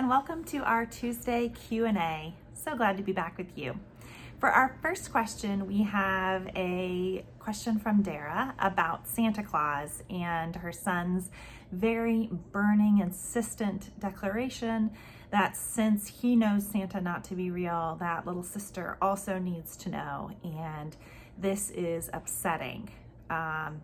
and welcome to our Tuesday Q&A. So glad to be back with you. For our first question, we have a question from Dara about Santa Claus and her son's very burning, insistent declaration that since he knows Santa not to be real, that little sister also needs to know. And this is upsetting. Um,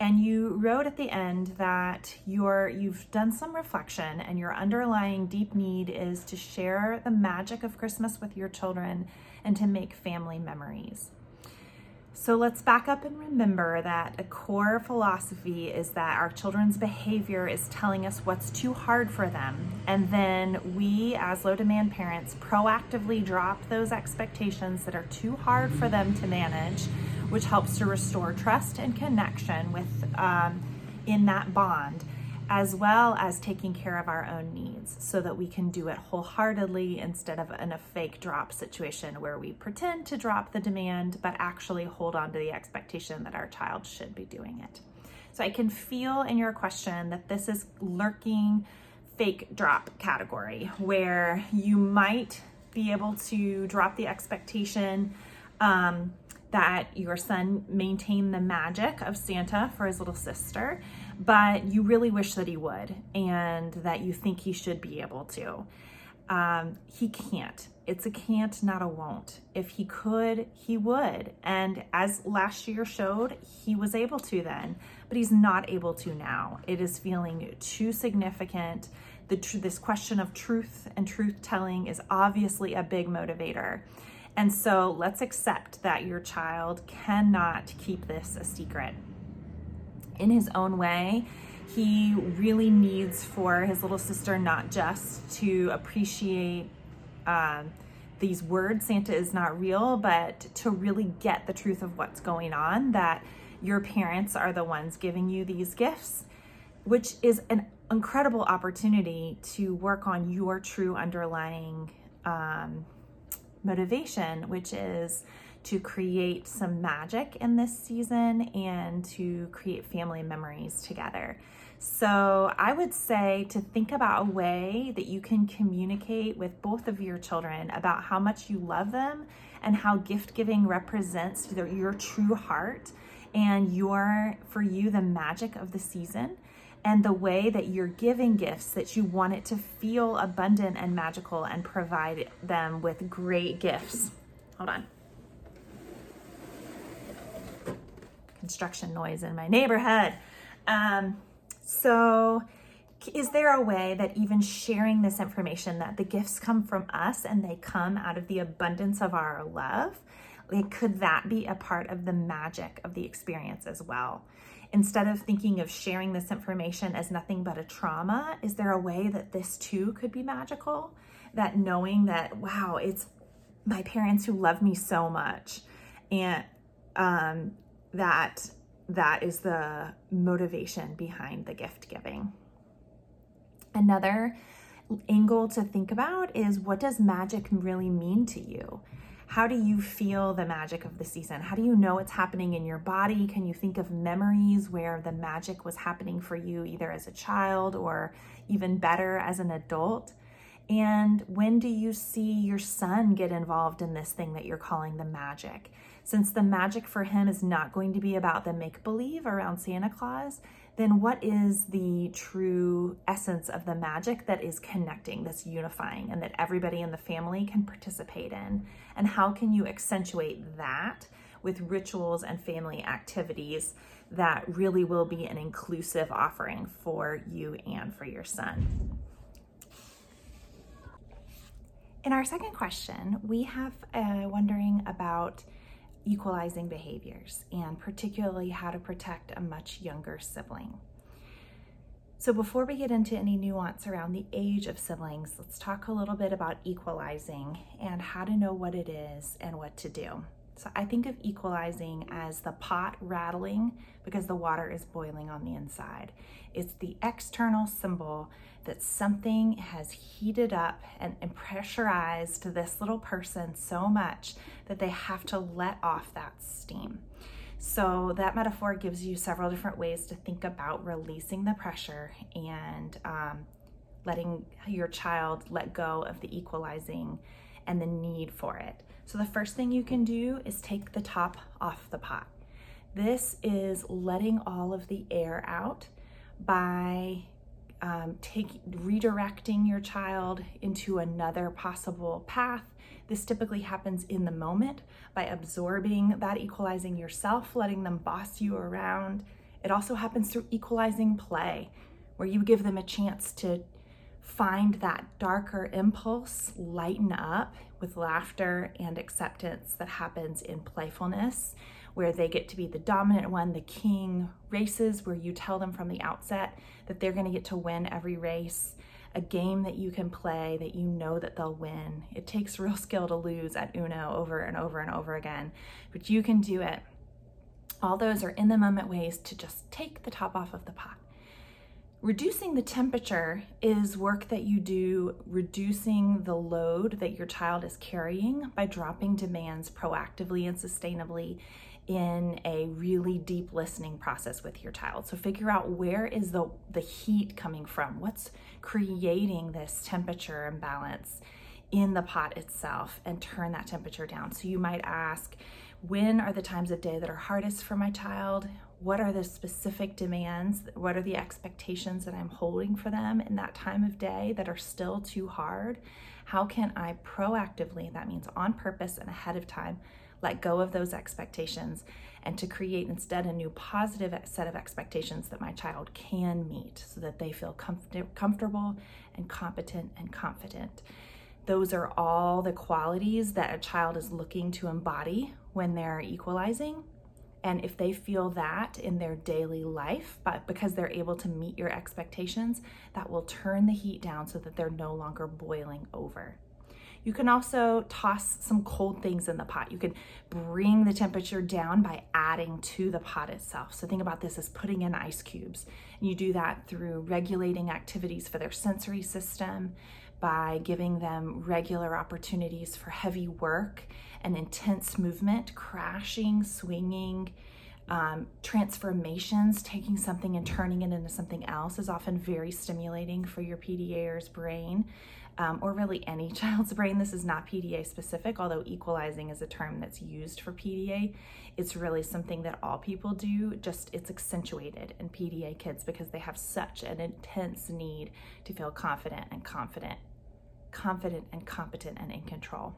and you wrote at the end that you're you've done some reflection and your underlying deep need is to share the magic of Christmas with your children and to make family memories. So let's back up and remember that a core philosophy is that our children's behavior is telling us what's too hard for them. And then we, as low demand parents, proactively drop those expectations that are too hard for them to manage which helps to restore trust and connection with um, in that bond as well as taking care of our own needs so that we can do it wholeheartedly instead of in a fake drop situation where we pretend to drop the demand but actually hold on to the expectation that our child should be doing it. So I can feel in your question that this is lurking fake drop category where you might be able to drop the expectation um, that your son maintain the magic of Santa for his little sister, but you really wish that he would and that you think he should be able to. Um, he can't. It's a can't, not a won't. If he could, he would. And as last year showed, he was able to then, but he's not able to now. It is feeling too significant. The tr- this question of truth and truth telling is obviously a big motivator. And so let's accept that your child cannot keep this a secret. In his own way, he really needs for his little sister not just to appreciate um, these words, Santa is not real, but to really get the truth of what's going on, that your parents are the ones giving you these gifts, which is an incredible opportunity to work on your true underlying um, motivation, which is to create some magic in this season and to create family memories together. So, I would say to think about a way that you can communicate with both of your children about how much you love them and how gift giving represents your true heart and your, for you, the magic of the season and the way that you're giving gifts that you want it to feel abundant and magical and provide them with great gifts. Hold on. Construction noise in my neighborhood. Um, so, is there a way that even sharing this information that the gifts come from us and they come out of the abundance of our love? Like, could that be a part of the magic of the experience as well? Instead of thinking of sharing this information as nothing but a trauma, is there a way that this too could be magical? That knowing that, wow, it's my parents who love me so much, and um, that that is the motivation behind the gift giving. Another angle to think about is what does magic really mean to you? How do you feel the magic of the season? How do you know it's happening in your body? Can you think of memories where the magic was happening for you either as a child or even better as an adult? And when do you see your son get involved in this thing that you're calling the magic? Since the magic for him is not going to be about the make believe around Santa Claus, then what is the true essence of the magic that is connecting, that's unifying, and that everybody in the family can participate in? And how can you accentuate that with rituals and family activities that really will be an inclusive offering for you and for your son? In our second question, we have uh, wondering about equalizing behaviors and particularly how to protect a much younger sibling. So, before we get into any nuance around the age of siblings, let's talk a little bit about equalizing and how to know what it is and what to do. So, I think of equalizing as the pot rattling because the water is boiling on the inside. It's the external symbol that something has heated up and, pressurized this little person so much that they have to let off that steam. So, that metaphor gives you several different ways to think about releasing the pressure and um, letting your child let go of the equalizing and the need for it. So the first thing you can do is take the top off the pot. This is letting all of the air out by um, take, redirecting your child into another possible path. This typically happens in the moment by absorbing that equalizing yourself, letting them boss you around. It also happens through equalizing play, where you give them a chance to find that darker impulse lighten up with laughter and acceptance that happens in playfulness where they get to be the dominant one, the king races, where you tell them from the outset that they're going to get to win every race, a game that you can play that you know that they'll win. It takes real skill to lose at Uno over and over and over again, but you can do it. All those are in the moment ways to just take the top off of the pot. Reducing the temperature is work that you do reducing the load that your child is carrying by dropping demands proactively and sustainably in a really deep listening process with your child. So figure out where is the, the heat coming from? What's creating this temperature imbalance in the pot itself and turn that temperature down. So you might ask, when are the times of day that are hardest for my child? What are the specific demands? What are the expectations that I'm holding for them in that time of day that are still too hard? How can I proactively, that means on purpose and ahead of time, let go of those expectations and to create instead a new positive set of expectations that my child can meet so that they feel comfort- comfortable and competent and confident. Those are all the qualities that a child is looking to embody when they're equalizing. And if they feel that in their daily life, but because they're able to meet your expectations, that will turn the heat down so that they're no longer boiling over. You can also toss some cold things in the pot. You can bring the temperature down by adding to the pot itself. So think about this as putting in ice cubes. And you do that through regulating activities for their sensory system, by giving them regular opportunities for heavy work and intense movement, crashing, swinging, um, transformations, taking something and turning it into something else is often very stimulating for your PDA's brain um, or really any child's brain. This is not PDA specific, although equalizing is a term that's used for PDA. It's really something that all people do, just it's accentuated in PDA kids because they have such an intense need to feel confident and confident, confident and competent and in control.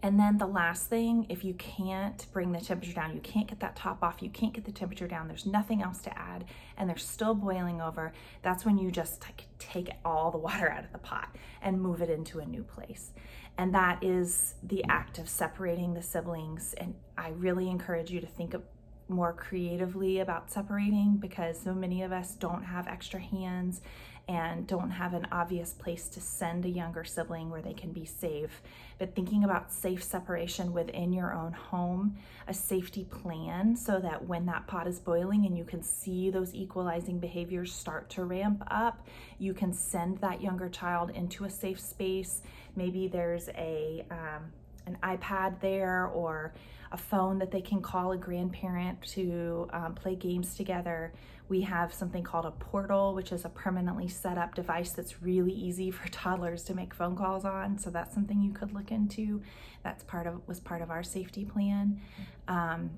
And then the last thing, if you can't bring the temperature down, you can't get that top off, you can't get the temperature down, there's nothing else to add, and they're still boiling over, that's when you just take all the water out of the pot and move it into a new place. And that is the act of separating the siblings. And I really encourage you to think of more creatively about separating because so many of us don't have extra hands and don't have an obvious place to send a younger sibling where they can be safe. But thinking about safe separation within your own home, a safety plan so that when that pot is boiling and you can see those equalizing behaviors start to ramp up, you can send that younger child into a safe space. Maybe there's a um, an iPad there or a phone that they can call a grandparent to um, play games together. We have something called a portal, which is a permanently set up device that's really easy for toddlers to make phone calls on. So that's something you could look into. That's part of was part of our safety plan. Um,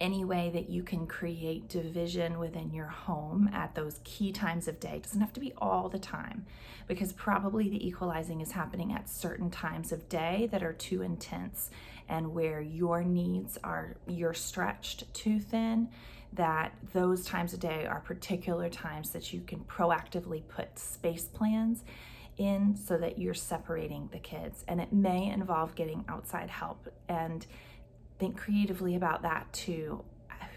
any way that you can create division within your home at those key times of day. It doesn't have to be all the time because probably the equalizing is happening at certain times of day that are too intense and where your needs are you're stretched too thin that those times a day are particular times that you can proactively put space plans in so that you're separating the kids and it may involve getting outside help and think creatively about that too.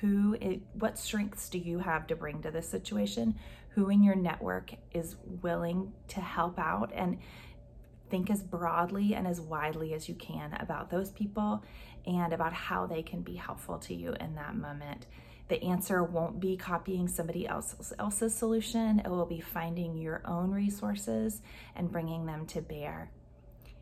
Who, it, what strengths do you have to bring to this situation? Who in your network is willing to help out and think as broadly and as widely as you can about those people and about how they can be helpful to you in that moment. The answer won't be copying somebody else's, else's solution. It will be finding your own resources and bringing them to bear.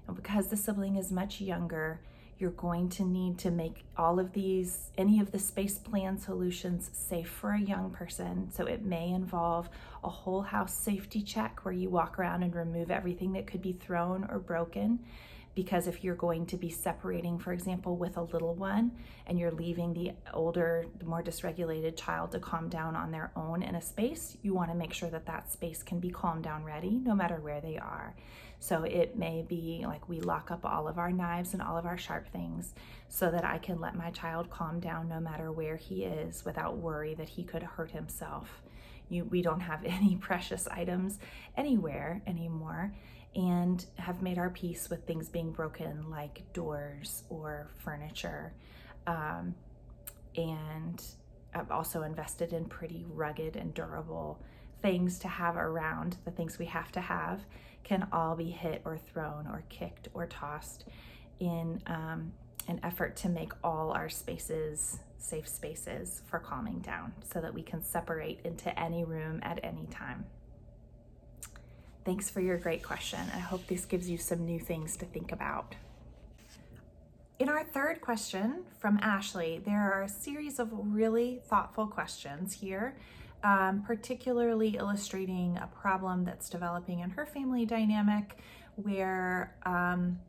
And because the sibling is much younger, You're going to need to make all of these, any of the space plan solutions safe for a young person. So it may involve a whole house safety check where you walk around and remove everything that could be thrown or broken because if you're going to be separating, for example, with a little one and you're leaving the older, more dysregulated child to calm down on their own in a space, you want to make sure that that space can be calmed down ready no matter where they are. So it may be like we lock up all of our knives and all of our sharp things so that I can let my child calm down no matter where he is without worry that he could hurt himself. You, we don't have any precious items anywhere anymore and have made our peace with things being broken like doors or furniture. Um, and I've also invested in pretty rugged and durable things to have around. The things we have to have can all be hit or thrown or kicked or tossed in um, an effort to make all our spaces safe spaces for calming down so that we can separate into any room at any time. Thanks for your great question. I hope this gives you some new things to think about. In our third question from Ashley, there are a series of really thoughtful questions here, um, particularly illustrating a problem that's developing in her family dynamic where um,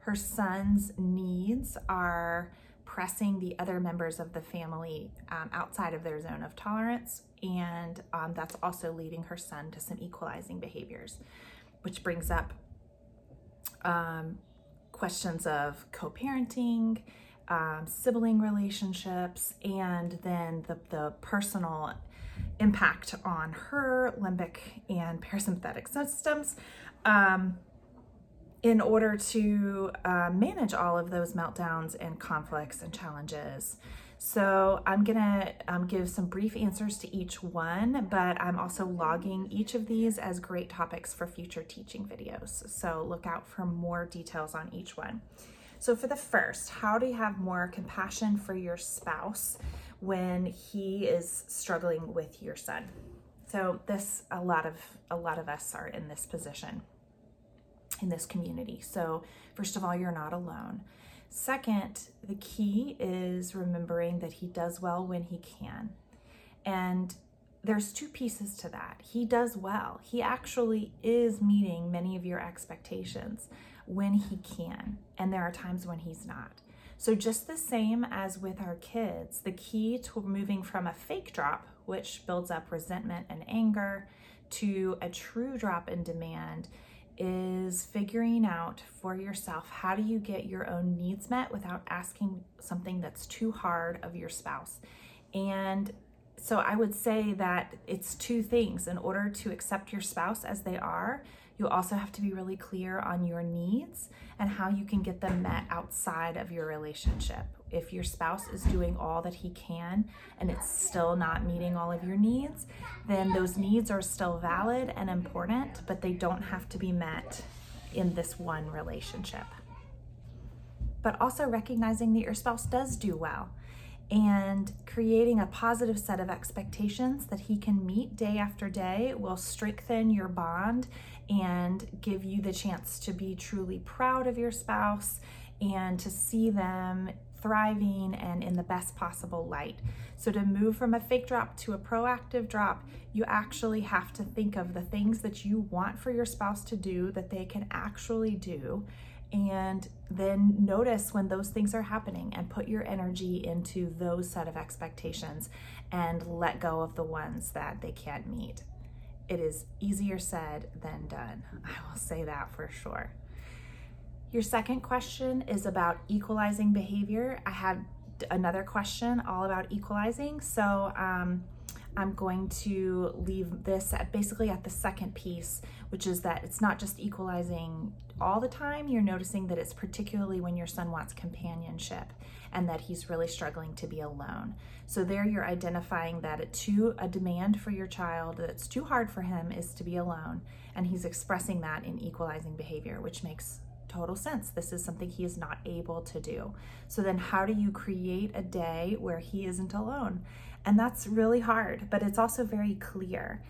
her son's needs are pressing the other members of the family um, outside of their zone of tolerance and um, that's also leading her son to some equalizing behaviors, which brings up um, questions of co parenting, um, sibling relationships, and then the, the personal impact on her limbic and parasympathetic systems um, in order to uh, manage all of those meltdowns and conflicts and challenges. So I'm gonna um, give some brief answers to each one, but I'm also logging each of these as great topics for future teaching videos. So look out for more details on each one. So for the first, how do you have more compassion for your spouse when he is struggling with your son? So this, a lot of, a lot of us are in this position in this community. So first of all, you're not alone. Second, the key is remembering that he does well when he can. And there's two pieces to that. He does well. He actually is meeting many of your expectations when he can, and there are times when he's not. So, just the same as with our kids, the key to moving from a fake drop, which builds up resentment and anger, to a true drop in demand is figuring out for yourself how do you get your own needs met without asking something that's too hard of your spouse. And so I would say that it's two things. In order to accept your spouse as they are, you also have to be really clear on your needs and how you can get them met outside of your relationship. If your spouse is doing all that he can and it's still not meeting all of your needs, then those needs are still valid and important, but they don't have to be met in this one relationship. But also recognizing that your spouse does do well and creating a positive set of expectations that he can meet day after day will strengthen your bond and give you the chance to be truly proud of your spouse and to see them thriving and in the best possible light. So, to move from a fake drop to a proactive drop, you actually have to think of the things that you want for your spouse to do that they can actually do and then notice when those things are happening and put your energy into those set of expectations and let go of the ones that they can't meet. It is easier said than done. I will say that for sure. Your second question is about equalizing behavior. I had another question all about equalizing. So, um, I'm going to leave this at basically at the second piece, which is that it's not just equalizing all the time. You're noticing that it's particularly when your son wants companionship and that he's really struggling to be alone. So there you're identifying that a too a demand for your child that's too hard for him is to be alone and he's expressing that in equalizing behavior, which makes total sense. This is something he is not able to do. So then how do you create a day where he isn't alone? And that's really hard, but it's also very clear.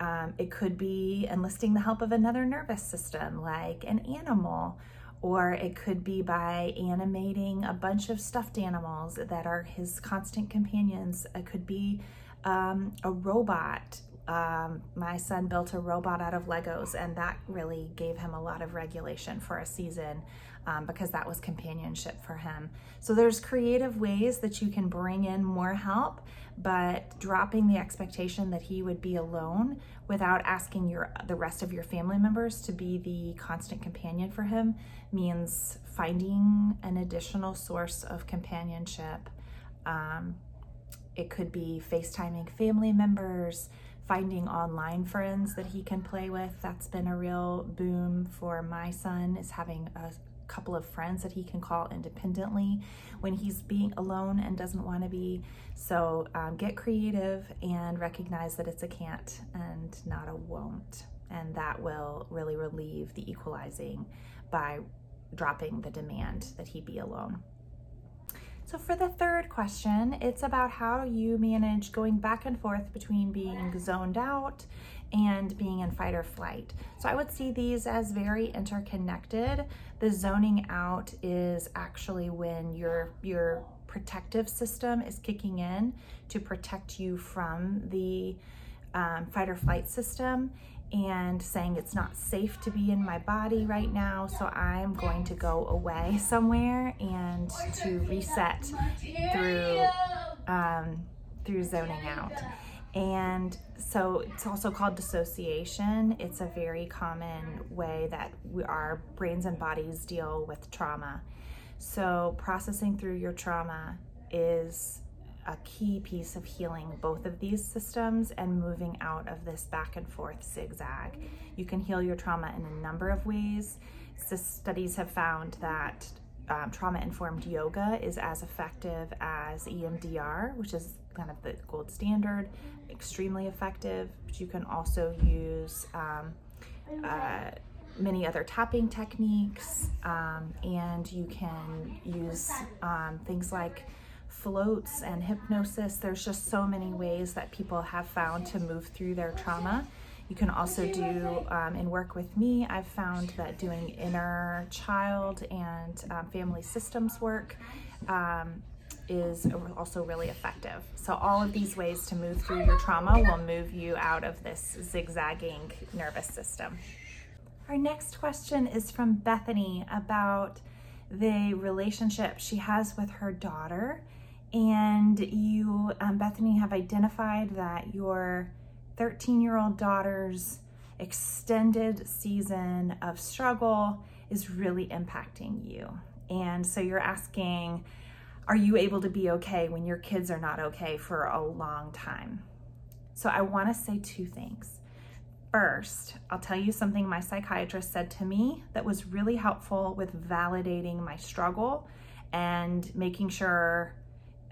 Um, it could be enlisting the help of another nervous system, like an animal, or it could be by animating a bunch of stuffed animals that are his constant companions. It could be um, a robot. Um, my son built a robot out of Legos, and that really gave him a lot of regulation for a season um, because that was companionship for him. So there's creative ways that you can bring in more help, but dropping the expectation that he would be alone without asking your the rest of your family members to be the constant companion for him means finding an additional source of companionship. Um, it could be FaceTiming family members, finding online friends that he can play with. That's been a real boom for my son is having a couple of friends that he can call independently when he's being alone and doesn't want to be. So um, get creative and recognize that it's a can't and not a won't. And that will really relieve the equalizing by dropping the demand that he be alone. So for the third question, it's about how you manage going back and forth between being zoned out and being in fight or flight. So I would see these as very interconnected. The zoning out is actually when your your protective system is kicking in to protect you from the um, fight or flight system and saying it's not safe to be in my body right now, so I'm going to go away somewhere and to reset through um, through zoning out. And so it's also called dissociation. It's a very common way that we, our brains and bodies deal with trauma. So processing through your trauma is a key piece of healing both of these systems and moving out of this back and forth zigzag. You can heal your trauma in a number of ways. Studies have found that um, trauma informed yoga is as effective as EMDR, which is kind of the gold standard, extremely effective. But you can also use um, uh, many other tapping techniques, um, and you can use um, things like floats and hypnosis. There's just so many ways that people have found to move through their trauma. You can also do, um, in work with me, I've found that doing inner child and um, family systems work um, is also really effective. So, all of these ways to move through your trauma will move you out of this zigzagging nervous system. Our next question is from Bethany about the relationship she has with her daughter. And you, um, Bethany, have identified that your 13 year old daughter's extended season of struggle is really impacting you. And so you're asking, are you able to be okay when your kids are not okay for a long time? So I want to say two things. First, I'll tell you something my psychiatrist said to me that was really helpful with validating my struggle and making sure,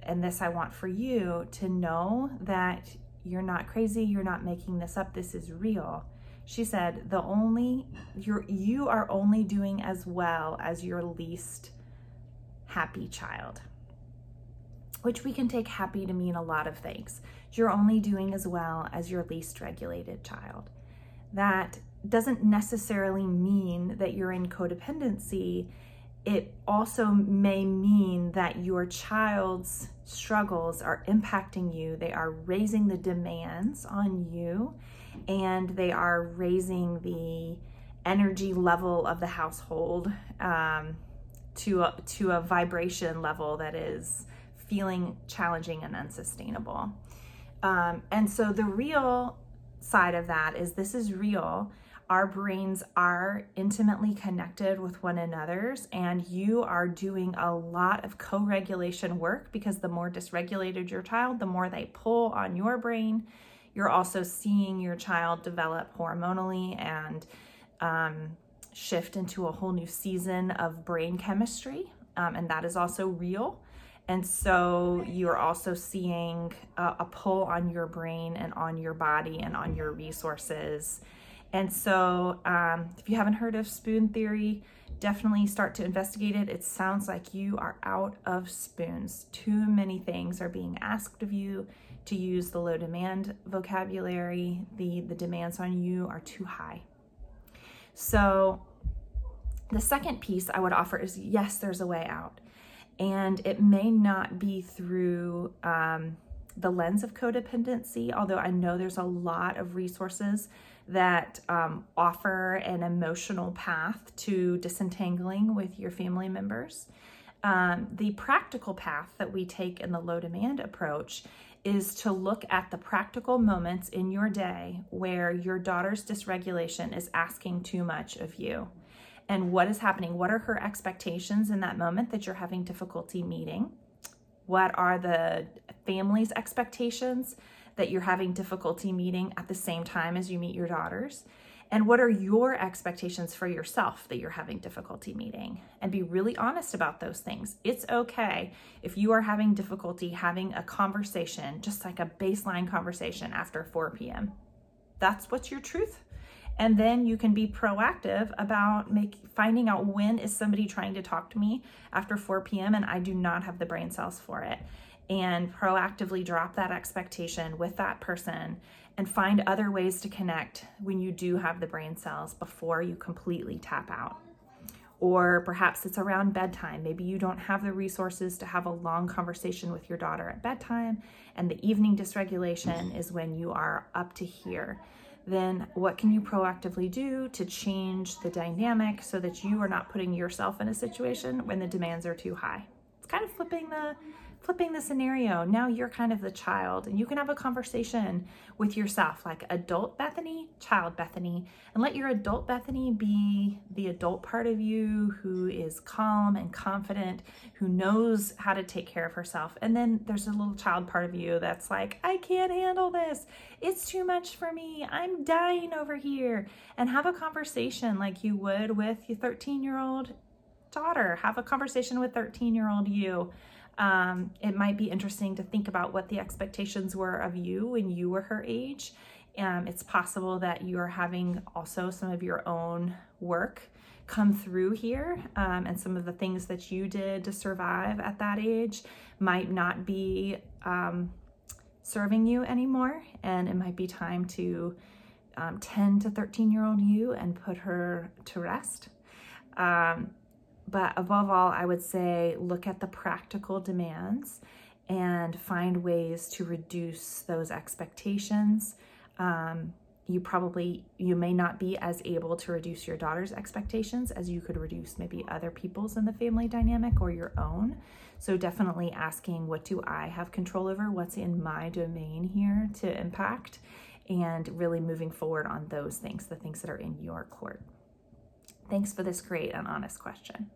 and this I want for you to know that you're not crazy, you're not making this up, this is real. She said, the only, you're, you are only doing as well as your least happy child which we can take happy to mean a lot of things. You're only doing as well as your least regulated child. That doesn't necessarily mean that you're in codependency. It also may mean that your child's struggles are impacting you. They are raising the demands on you and they are raising the energy level of the household um, to, a, to a vibration level that is feeling challenging and unsustainable. Um, and so the real side of that is this is real. Our brains are intimately connected with one another's, and you are doing a lot of co regulation work because the more dysregulated your child, the more they pull on your brain. You're also seeing your child develop hormonally and um, shift into a whole new season of brain chemistry, um, and that is also real. And so you're also seeing a, a, pull on your brain and on your body and on your resources. And so um, if you haven't heard of spoon theory, definitely start to investigate it. It sounds like you are out of spoons. Too many things are being asked of you to use the low demand vocabulary. The, the demands on you are too high. So The second piece I would offer is yes, there's a way out. And it may not be through um, the lens of codependency, although I know there's a lot of resources that um, offer an emotional path to disentangling with your family members. Um, the practical path that we take in the low demand approach is to look at the practical moments in your day where your daughter's dysregulation is asking too much of you. And what is happening? What are her expectations in that moment that you're having difficulty meeting? What are the family's expectations that you're having difficulty meeting at the same time as you meet your daughters? And what are your expectations for yourself that you're having difficulty meeting? And be really honest about those things. It's okay if you are having difficulty having a conversation, just like a baseline conversation after 4 p.m. That's what's your truth. And then you can be proactive about make, finding out when is somebody trying to talk to me after 4 p.m. and I do not have the brain cells for it. And proactively drop that expectation with that person and find other ways to connect when you do have the brain cells before you completely tap out. Or perhaps it's around bedtime. Maybe you don't have the resources to have a long conversation with your daughter at bedtime, and the evening dysregulation is when you are up to here. Then, what can you proactively do to change the dynamic so that you are not putting yourself in a situation when the demands are too high? It's kind of flipping the flipping the scenario. Now you're kind of the child and you can have a conversation with yourself, like adult Bethany, child Bethany, and let your adult Bethany be the adult part of you who is calm and confident, who knows how to take care of herself. And then there's a little child part of you that's like, I can't handle this. It's too much for me. I'm dying over here. And have a conversation like you would with your 13 year old daughter. Have a conversation with 13 year old you um, it might be interesting to think about what the expectations were of you when you were her age. Um, it's possible that you are having also some of your own work come through here, um, and some of the things that you did to survive at that age might not be um, serving you anymore, and it might be time to um, 10 to 13 year old you and put her to rest. Um, but above all, I would say look at the practical demands and find ways to reduce those expectations. Um, you probably you may not be as able to reduce your daughter's expectations as you could reduce maybe other people's in the family dynamic or your own. So definitely asking what do i have control over? What's in my domain here to impact? And really moving forward on those things the things that are in your court Thanks for this great and honest question.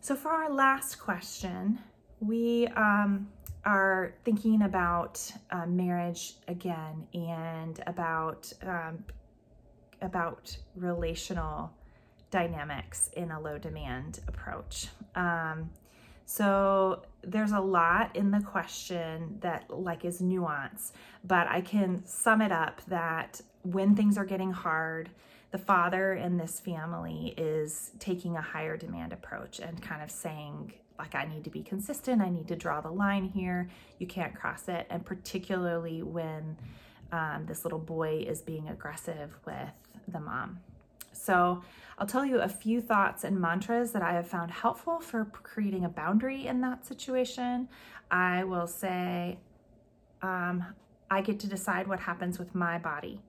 So, for our last question, we um, are thinking about uh, marriage again and about um, about relational dynamics in a low demand approach. Um, so there's a lot in the question that like is nuance, but I can sum it up that when things are getting hard, the father in this family is taking a higher demand approach and kind of saying, like, I need to be consistent, I need to draw the line here, you can't cross it. And particularly when um, this little boy is being aggressive with the mom. So, I'll tell you a few thoughts and mantras that I have found helpful for creating a boundary in that situation. I will say, um, I get to decide what happens with my body.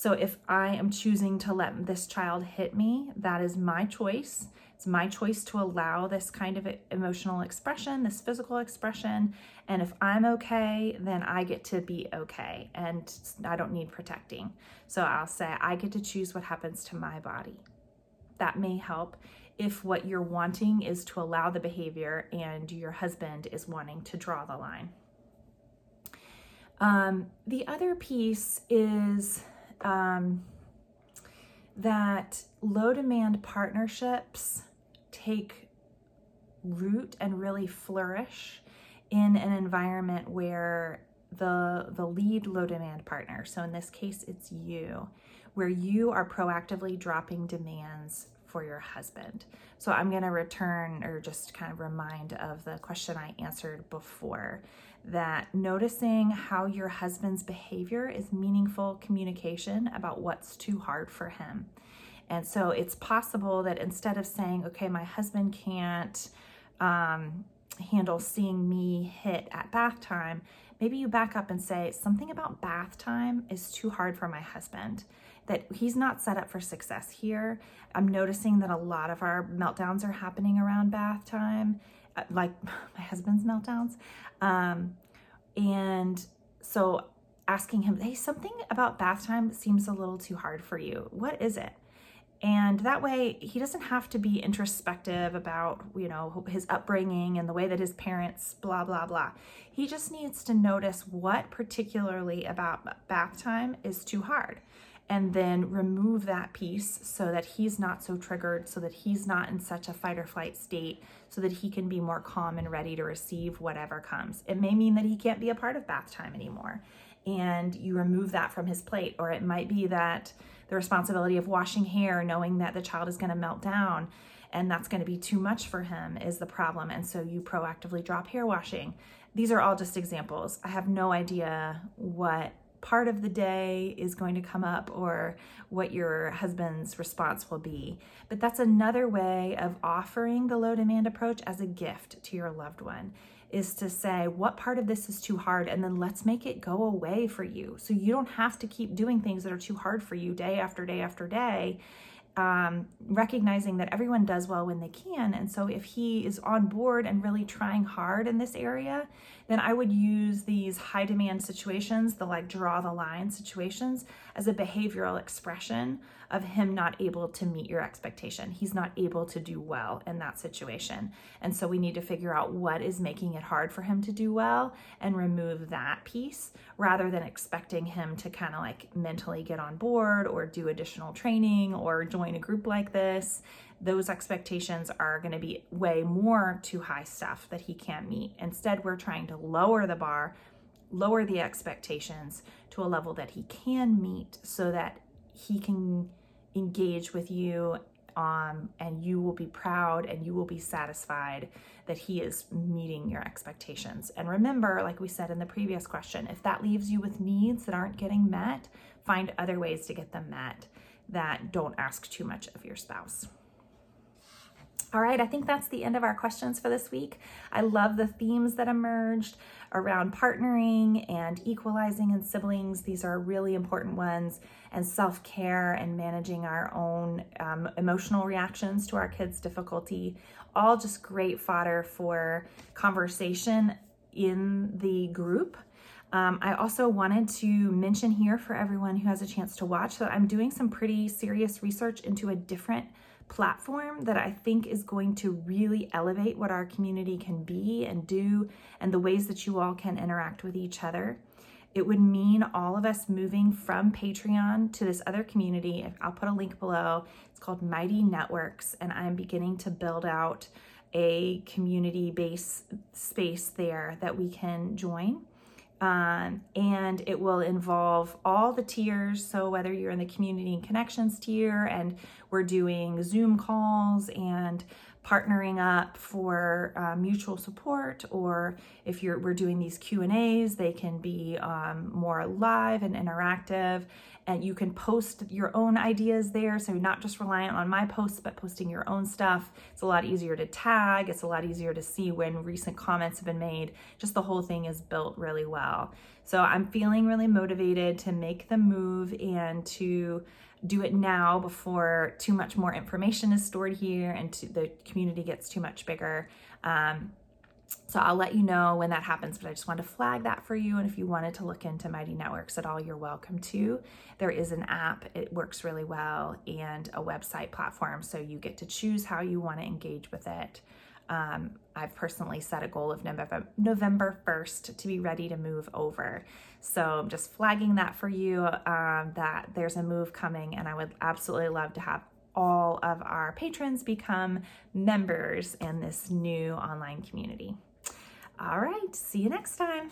So if I am choosing to let this child hit me, that is my choice. It's my choice to allow this kind of emotional expression, this physical expression. And if I'm okay, then I get to be okay and I don't need protecting. So I'll say, I get to choose what happens to my body. That may help if what you're wanting is to allow the behavior and your husband is wanting to draw the line. Um, the other piece is um, that low demand partnerships take root and really flourish in an environment where the the lead low demand partner so in this case it's you where you are proactively dropping demands for your husband. So i'm going to return or just kind of remind of the question i answered before that noticing how your husband's behavior is meaningful communication about what's too hard for him. And so it's possible that instead of saying, okay, my husband can't um, handle seeing me hit at bath time, maybe you back up and say, something about bath time is too hard for my husband, that he's not set up for success here. I'm noticing that a lot of our meltdowns are happening around bath time, like my husband's meltdowns. Um, and so asking him, hey, something about bath time seems a little too hard for you. What is it? And that way, he doesn't have to be introspective about, you know, his upbringing and the way that his parents, blah, blah, blah. He just needs to notice what particularly about bath time is too hard and then remove that piece so that he's not so triggered, so that he's not in such a fight or flight state, so that he can be more calm and ready to receive whatever comes. It may mean that he can't be a part of bath time anymore and you remove that from his plate, or it might be that the responsibility of washing hair, knowing that the child is going to melt down and that's going to be too much for him is the problem. And so you proactively drop hair washing. These are all just examples. I have no idea what part of the day is going to come up or what your husband's response will be. But that's another way of offering the low demand approach as a gift to your loved one is to say what part of this is too hard and then let's make it go away for you. So you don't have to keep doing things that are too hard for you day after day after day um, recognizing that everyone does well when they can. And so if he is on board and really trying hard in this area, then I would use these high demand situations, the like draw the line situations, as a behavioral expression of him not able to meet your expectation. He's not able to do well in that situation. And so we need to figure out what is making it hard for him to do well and remove that piece rather than expecting him to kind of like mentally get on board or do additional training or join a group like this those expectations are going to be way more too high stuff that he can't meet. Instead, we're trying to lower the bar, lower the expectations to a level that he can meet so that he can engage with you um, and you will be proud and you will be satisfied that he is meeting your expectations. And remember, like we said in the previous question, if that leaves you with needs that aren't getting met, find other ways to get them met that don't ask too much of your spouse. All right, I think that's the end of our questions for this week. I love the themes that emerged around partnering and equalizing in siblings. These are really important ones, and self care and managing our own um, emotional reactions to our kids' difficulty. All just great fodder for conversation in the group. Um, I also wanted to mention here for everyone who has a chance to watch that I'm doing some pretty serious research into a different platform that I think is going to really elevate what our community can be and do and the ways that you all can interact with each other. It would mean all of us moving from Patreon to this other community. I'll put a link below. It's called Mighty Networks, and I'm beginning to build out a community based space there that we can join. Um, and it will involve all the tiers. So, whether you're in the community and connections tier, and we're doing Zoom calls and partnering up for uh, mutual support, or if you're we're doing these Q and A's, they can be um, more live and interactive and you can post your own ideas there. So not just reliant on my posts, but posting your own stuff. It's a lot easier to tag. It's a lot easier to see when recent comments have been made. Just the whole thing is built really well. So I'm feeling really motivated to make the move and to do it now before too much more information is stored here and the community gets too much bigger. Um, so I'll let you know when that happens, but I just wanted to flag that for you. And if you wanted to look into Mighty Networks at all, you're welcome to. There is an app, it works really well, and a website platform. So you get to choose how you want to engage with it. Um, I've personally set a goal of November, November 1st to be ready to move over. So I'm just flagging that for you um, that there's a move coming, and I would absolutely love to have all of our patrons become members in this new online community. All right, see you next time.